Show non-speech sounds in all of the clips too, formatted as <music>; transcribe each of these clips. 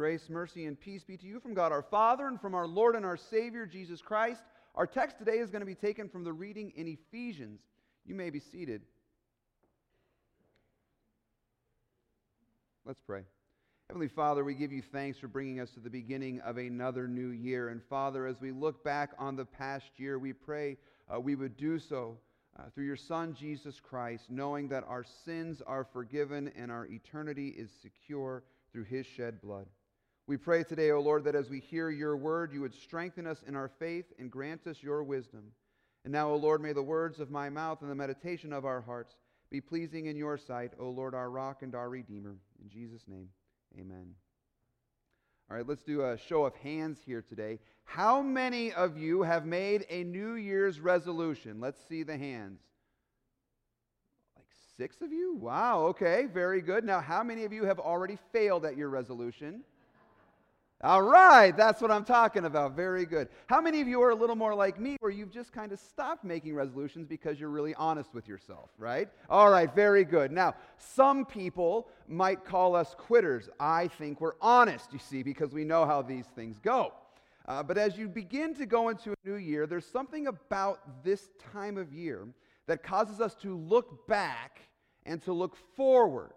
Grace, mercy, and peace be to you from God our Father and from our Lord and our Savior, Jesus Christ. Our text today is going to be taken from the reading in Ephesians. You may be seated. Let's pray. Heavenly Father, we give you thanks for bringing us to the beginning of another new year. And Father, as we look back on the past year, we pray uh, we would do so uh, through your Son, Jesus Christ, knowing that our sins are forgiven and our eternity is secure through his shed blood. We pray today, O Lord, that as we hear your word, you would strengthen us in our faith and grant us your wisdom. And now, O Lord, may the words of my mouth and the meditation of our hearts be pleasing in your sight, O Lord, our rock and our redeemer. In Jesus' name, amen. All right, let's do a show of hands here today. How many of you have made a New Year's resolution? Let's see the hands. Like six of you? Wow, okay, very good. Now, how many of you have already failed at your resolution? All right, that's what I'm talking about. Very good. How many of you are a little more like me where you've just kind of stopped making resolutions because you're really honest with yourself, right? All right, very good. Now, some people might call us quitters. I think we're honest, you see, because we know how these things go. Uh, but as you begin to go into a new year, there's something about this time of year that causes us to look back and to look forward.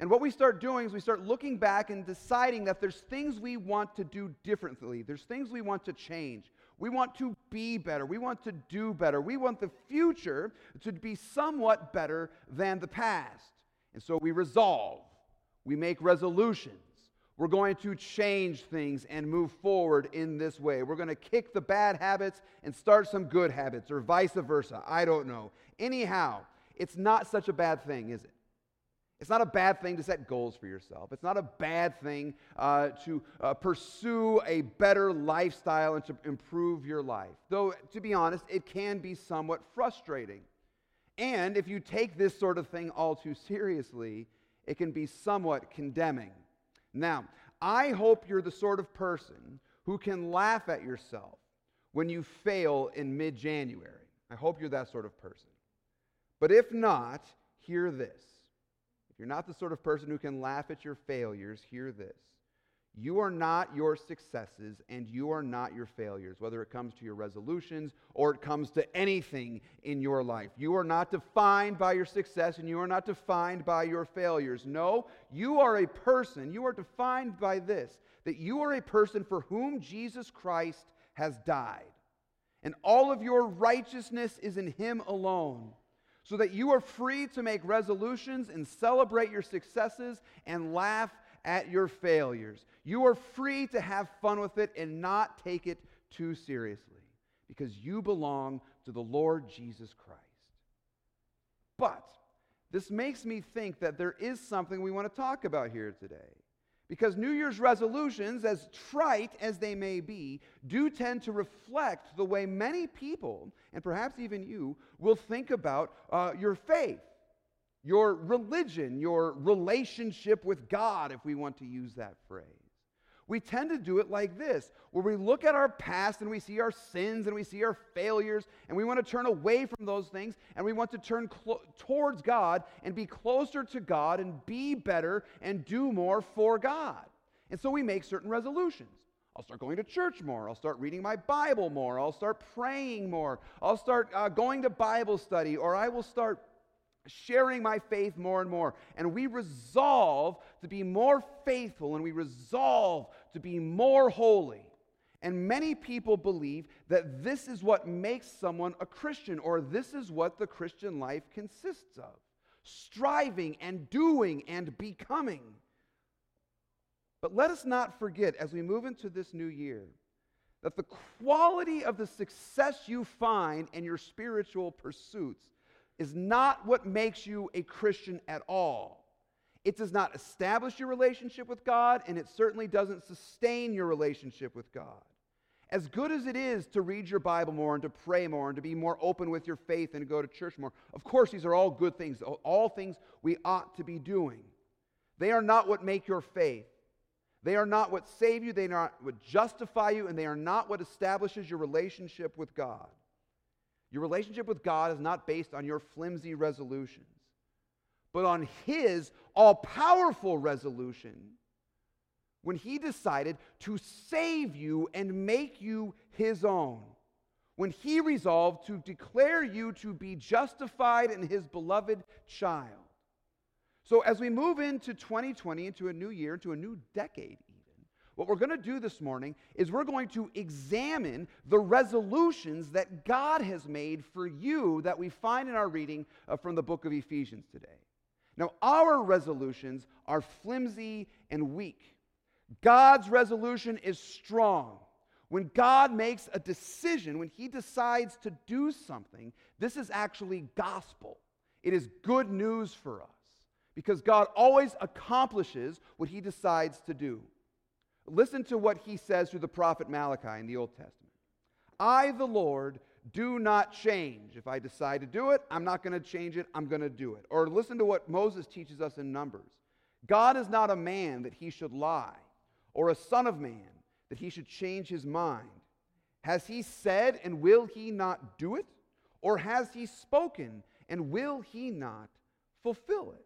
And what we start doing is we start looking back and deciding that there's things we want to do differently. There's things we want to change. We want to be better. We want to do better. We want the future to be somewhat better than the past. And so we resolve. We make resolutions. We're going to change things and move forward in this way. We're going to kick the bad habits and start some good habits, or vice versa. I don't know. Anyhow, it's not such a bad thing, is it? It's not a bad thing to set goals for yourself. It's not a bad thing uh, to uh, pursue a better lifestyle and to improve your life. Though, to be honest, it can be somewhat frustrating. And if you take this sort of thing all too seriously, it can be somewhat condemning. Now, I hope you're the sort of person who can laugh at yourself when you fail in mid January. I hope you're that sort of person. But if not, hear this you're not the sort of person who can laugh at your failures, hear this. You are not your successes and you are not your failures, whether it comes to your resolutions or it comes to anything in your life. You are not defined by your success and you are not defined by your failures. No, you are a person. You are defined by this that you are a person for whom Jesus Christ has died. And all of your righteousness is in Him alone so that you are free to make resolutions and celebrate your successes and laugh at your failures. You are free to have fun with it and not take it too seriously because you belong to the Lord Jesus Christ. But this makes me think that there is something we want to talk about here today. Because New Year's resolutions, as trite as they may be, do tend to reflect the way many people, and perhaps even you, will think about uh, your faith, your religion, your relationship with God, if we want to use that phrase. We tend to do it like this, where we look at our past and we see our sins and we see our failures, and we want to turn away from those things and we want to turn clo- towards God and be closer to God and be better and do more for God. And so we make certain resolutions. I'll start going to church more. I'll start reading my Bible more. I'll start praying more. I'll start uh, going to Bible study, or I will start sharing my faith more and more. And we resolve to be more faithful and we resolve to be more holy. And many people believe that this is what makes someone a Christian, or this is what the Christian life consists of striving and doing and becoming. But let us not forget as we move into this new year that the quality of the success you find in your spiritual pursuits is not what makes you a Christian at all. It does not establish your relationship with God, and it certainly doesn't sustain your relationship with God. As good as it is to read your Bible more and to pray more and to be more open with your faith and to go to church more, of course, these are all good things, all things we ought to be doing. They are not what make your faith. They are not what save you, they are not what justify you, and they are not what establishes your relationship with God. Your relationship with God is not based on your flimsy resolutions, but on His all powerful resolution, when he decided to save you and make you his own, when he resolved to declare you to be justified in his beloved child. So, as we move into 2020, into a new year, into a new decade, what we're going to do this morning is we're going to examine the resolutions that God has made for you that we find in our reading uh, from the book of Ephesians today. Now, our resolutions are flimsy and weak. God's resolution is strong. When God makes a decision, when He decides to do something, this is actually gospel. It is good news for us because God always accomplishes what He decides to do. Listen to what He says through the prophet Malachi in the Old Testament I, the Lord, do not change. If I decide to do it, I'm not going to change it, I'm going to do it. Or listen to what Moses teaches us in Numbers God is not a man that he should lie or a son of man that he should change his mind? Has he said, and will he not do it? Or has he spoken, and will he not fulfill it?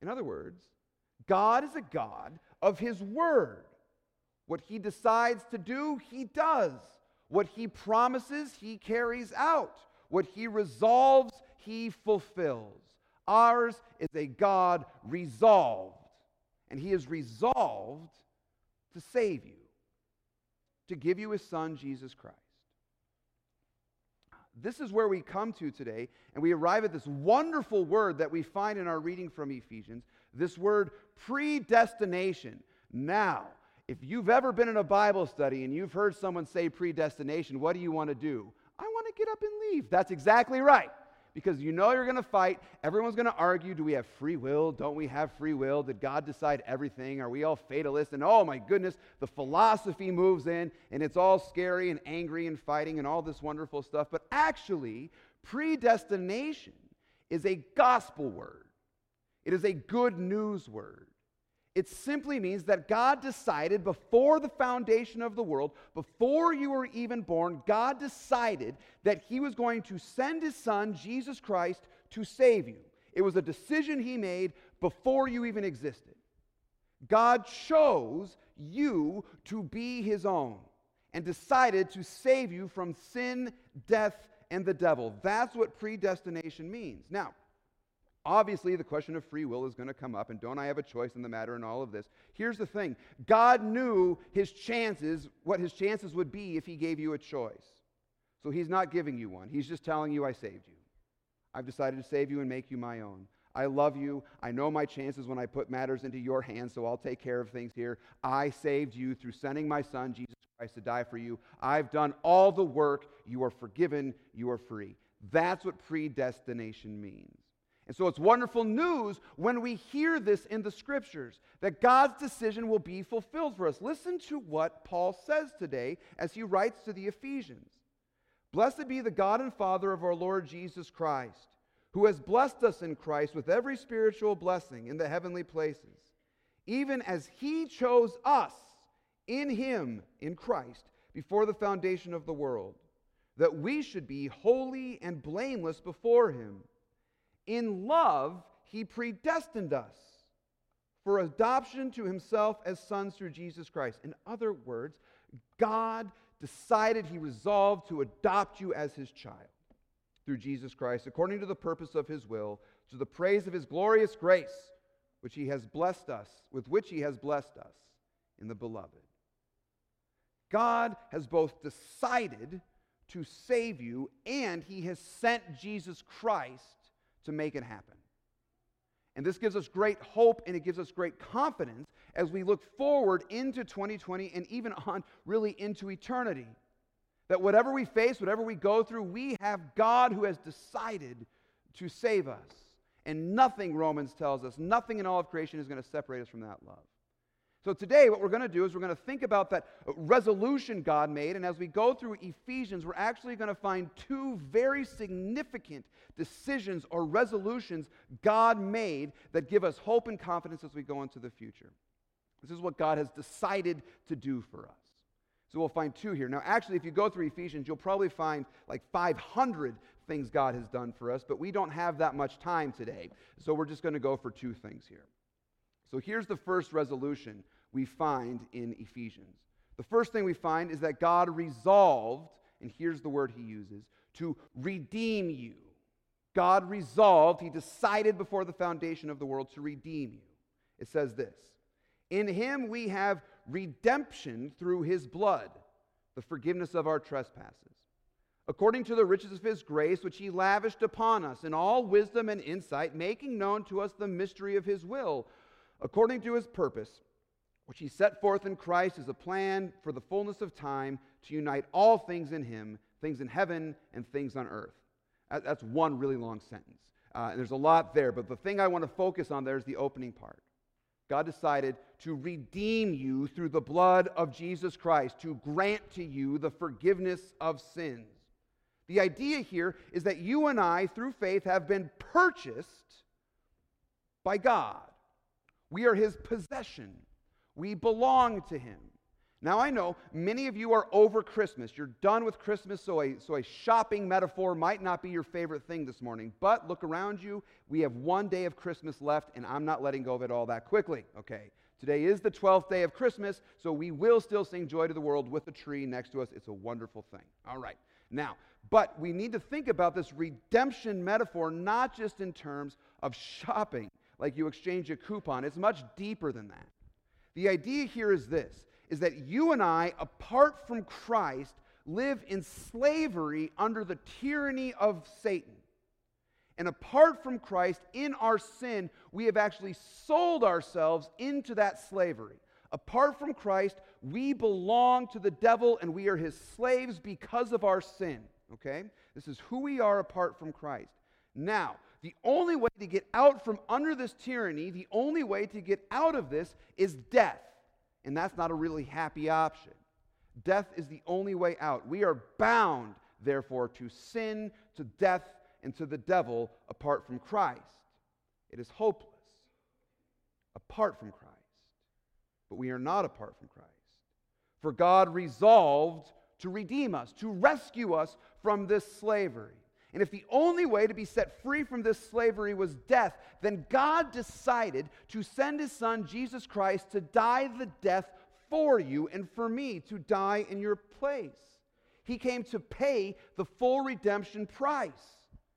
In other words, God is a God of his word. What he decides to do, he does. What he promises, he carries out. What he resolves, he fulfills. Ours is a God resolved, and he is resolved to save you, to give you his son, Jesus Christ. This is where we come to today, and we arrive at this wonderful word that we find in our reading from Ephesians this word predestination. Now, if you've ever been in a Bible study and you've heard someone say predestination, what do you want to do? I want to get up and leave. That's exactly right because you know you're going to fight. Everyone's going to argue do we have free will? Don't we have free will? Did God decide everything? Are we all fatalists? And oh my goodness, the philosophy moves in and it's all scary and angry and fighting and all this wonderful stuff. But actually, predestination is a gospel word, it is a good news word. It simply means that God decided before the foundation of the world, before you were even born, God decided that He was going to send His Son, Jesus Christ, to save you. It was a decision He made before you even existed. God chose you to be His own and decided to save you from sin, death, and the devil. That's what predestination means. Now, Obviously, the question of free will is going to come up, and don't I have a choice in the matter and all of this? Here's the thing God knew his chances, what his chances would be if he gave you a choice. So he's not giving you one. He's just telling you, I saved you. I've decided to save you and make you my own. I love you. I know my chances when I put matters into your hands, so I'll take care of things here. I saved you through sending my son, Jesus Christ, to die for you. I've done all the work. You are forgiven. You are free. That's what predestination means. And so it's wonderful news when we hear this in the scriptures that God's decision will be fulfilled for us. Listen to what Paul says today as he writes to the Ephesians Blessed be the God and Father of our Lord Jesus Christ, who has blessed us in Christ with every spiritual blessing in the heavenly places, even as he chose us in him, in Christ, before the foundation of the world, that we should be holy and blameless before him. In love, he predestined us for adoption to himself as sons through Jesus Christ. In other words, God decided, he resolved to adopt you as his child through Jesus Christ, according to the purpose of his will, to the praise of his glorious grace, which he has blessed us, with which he has blessed us in the beloved. God has both decided to save you and he has sent Jesus Christ to make it happen. And this gives us great hope and it gives us great confidence as we look forward into 2020 and even <laughs> on really into eternity. That whatever we face, whatever we go through, we have God who has decided to save us. And nothing, Romans tells us, nothing in all of creation is going to separate us from that love. So, today, what we're going to do is we're going to think about that resolution God made. And as we go through Ephesians, we're actually going to find two very significant decisions or resolutions God made that give us hope and confidence as we go into the future. This is what God has decided to do for us. So, we'll find two here. Now, actually, if you go through Ephesians, you'll probably find like 500 things God has done for us, but we don't have that much time today. So, we're just going to go for two things here. So here's the first resolution we find in Ephesians. The first thing we find is that God resolved, and here's the word he uses, to redeem you. God resolved, he decided before the foundation of the world to redeem you. It says this In him we have redemption through his blood, the forgiveness of our trespasses. According to the riches of his grace, which he lavished upon us in all wisdom and insight, making known to us the mystery of his will, according to his purpose which he set forth in Christ as a plan for the fullness of time to unite all things in him, things in heaven and things on earth. That's one really long sentence. Uh, and there's a lot there, but the thing I want to focus on there is the opening part. God decided to redeem you through the blood of Jesus Christ, to grant to you the forgiveness of sins. The idea here is that you and I, through faith, have been purchased by God. We are his possession. We belong to Him. Now, I know many of you are over Christmas. You're done with Christmas, so a, so a shopping metaphor might not be your favorite thing this morning. But look around you. We have one day of Christmas left, and I'm not letting go of it all that quickly, okay? Today is the 12th day of Christmas, so we will still sing Joy to the World with a tree next to us. It's a wonderful thing. All right. Now, but we need to think about this redemption metaphor not just in terms of shopping, like you exchange a coupon. It's much deeper than that. The idea here is this is that you and I, apart from Christ, live in slavery under the tyranny of Satan. And apart from Christ, in our sin, we have actually sold ourselves into that slavery. Apart from Christ, we belong to the devil and we are his slaves because of our sin. Okay? This is who we are apart from Christ. Now, the only way to get out from under this tyranny, the only way to get out of this is death. And that's not a really happy option. Death is the only way out. We are bound, therefore, to sin, to death, and to the devil apart from Christ. It is hopeless apart from Christ. But we are not apart from Christ. For God resolved to redeem us, to rescue us from this slavery. And if the only way to be set free from this slavery was death, then God decided to send his son, Jesus Christ, to die the death for you and for me, to die in your place. He came to pay the full redemption price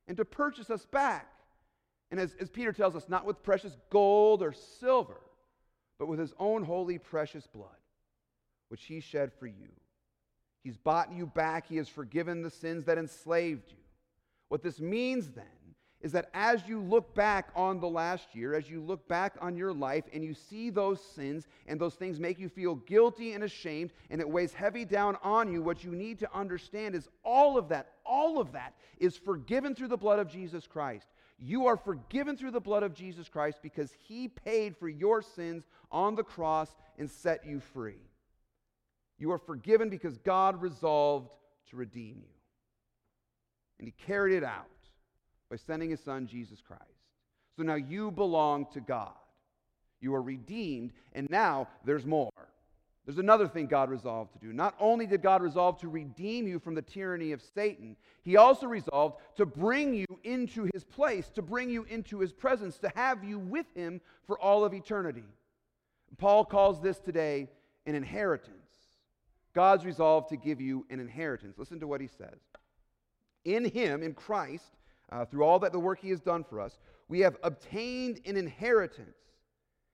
and to purchase us back. And as, as Peter tells us, not with precious gold or silver, but with his own holy, precious blood, which he shed for you. He's bought you back, he has forgiven the sins that enslaved you. What this means then is that as you look back on the last year, as you look back on your life and you see those sins and those things make you feel guilty and ashamed and it weighs heavy down on you, what you need to understand is all of that, all of that is forgiven through the blood of Jesus Christ. You are forgiven through the blood of Jesus Christ because he paid for your sins on the cross and set you free. You are forgiven because God resolved to redeem you. And he carried it out by sending his son, Jesus Christ. So now you belong to God. You are redeemed, and now there's more. There's another thing God resolved to do. Not only did God resolve to redeem you from the tyranny of Satan, he also resolved to bring you into his place, to bring you into his presence, to have you with him for all of eternity. Paul calls this today an inheritance. God's resolved to give you an inheritance. Listen to what he says in Him, in Christ, uh, through all that the work He has done for us, we have obtained an inheritance,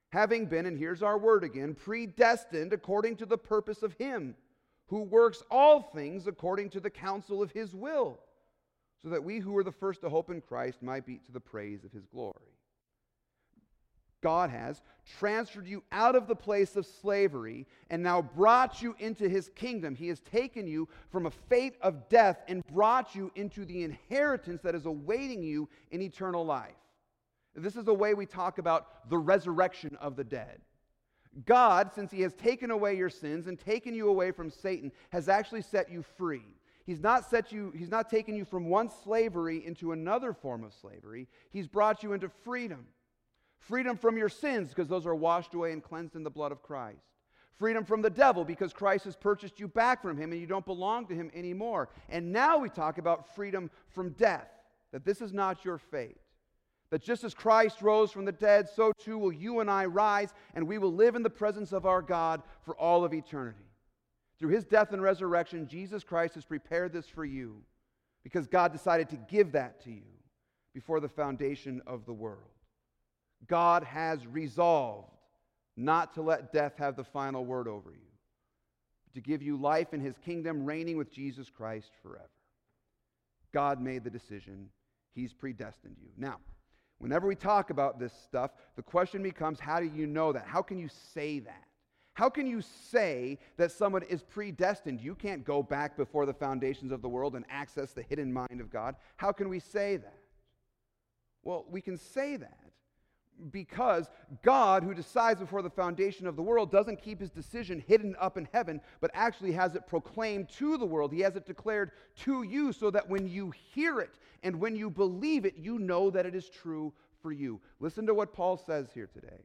having been, and here's our word again, predestined according to the purpose of Him who works all things according to the counsel of His will, so that we who were the first to hope in Christ might be to the praise of His glory. God has transferred you out of the place of slavery and now brought you into his kingdom. He has taken you from a fate of death and brought you into the inheritance that is awaiting you in eternal life. This is the way we talk about the resurrection of the dead. God, since he has taken away your sins and taken you away from Satan, has actually set you free. He's not set you, he's not taken you from one slavery into another form of slavery. He's brought you into freedom. Freedom from your sins because those are washed away and cleansed in the blood of Christ. Freedom from the devil because Christ has purchased you back from him and you don't belong to him anymore. And now we talk about freedom from death, that this is not your fate. That just as Christ rose from the dead, so too will you and I rise, and we will live in the presence of our God for all of eternity. Through his death and resurrection, Jesus Christ has prepared this for you because God decided to give that to you before the foundation of the world. God has resolved not to let death have the final word over you, but to give you life in his kingdom, reigning with Jesus Christ forever. God made the decision, he's predestined you. Now, whenever we talk about this stuff, the question becomes how do you know that? How can you say that? How can you say that someone is predestined? You can't go back before the foundations of the world and access the hidden mind of God. How can we say that? Well, we can say that because God, who decides before the foundation of the world, doesn't keep his decision hidden up in heaven, but actually has it proclaimed to the world. He has it declared to you so that when you hear it and when you believe it, you know that it is true for you. Listen to what Paul says here today.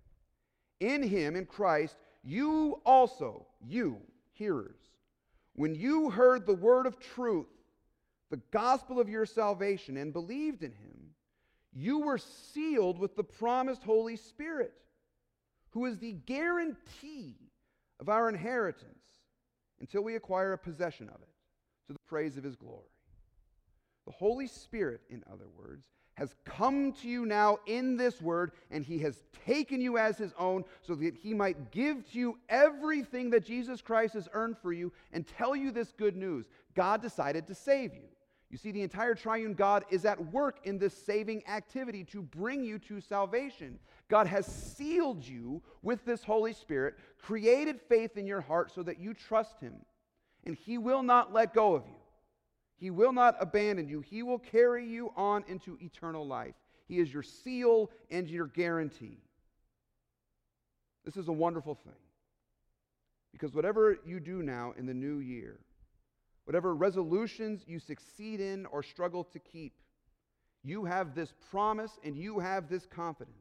In him, in Christ, you also, you hearers, when you heard the word of truth, the gospel of your salvation, and believed in him, you were sealed with the promised Holy Spirit, who is the guarantee of our inheritance until we acquire a possession of it to the praise of his glory. The Holy Spirit, in other words, has come to you now in this word, and he has taken you as his own so that he might give to you everything that Jesus Christ has earned for you and tell you this good news. God decided to save you. You see, the entire triune God is at work in this saving activity to bring you to salvation. God has sealed you with this Holy Spirit, created faith in your heart so that you trust him, and he will not let go of you. He will not abandon you. He will carry you on into eternal life. He is your seal and your guarantee. This is a wonderful thing. Because whatever you do now in the new year, whatever resolutions you succeed in or struggle to keep, you have this promise and you have this confidence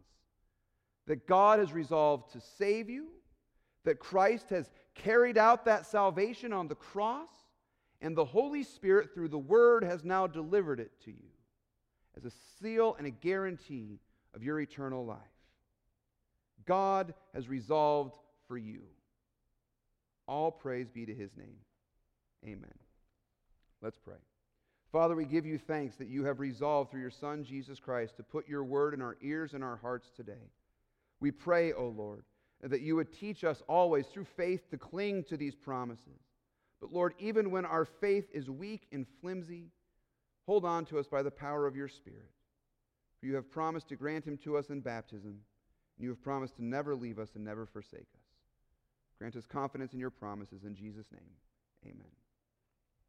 that God has resolved to save you, that Christ has carried out that salvation on the cross, and the Holy Spirit, through the Word, has now delivered it to you as a seal and a guarantee of your eternal life. God has resolved for you. All praise be to his name. Amen. Let's pray. Father, we give you thanks that you have resolved through your Son, Jesus Christ, to put your word in our ears and our hearts today. We pray, O Lord, that you would teach us always through faith to cling to these promises but Lord, even when our faith is weak and flimsy, hold on to us by the power of your Spirit. For you have promised to grant him to us in baptism, and you have promised to never leave us and never forsake us. Grant us confidence in your promises in Jesus' name. Amen.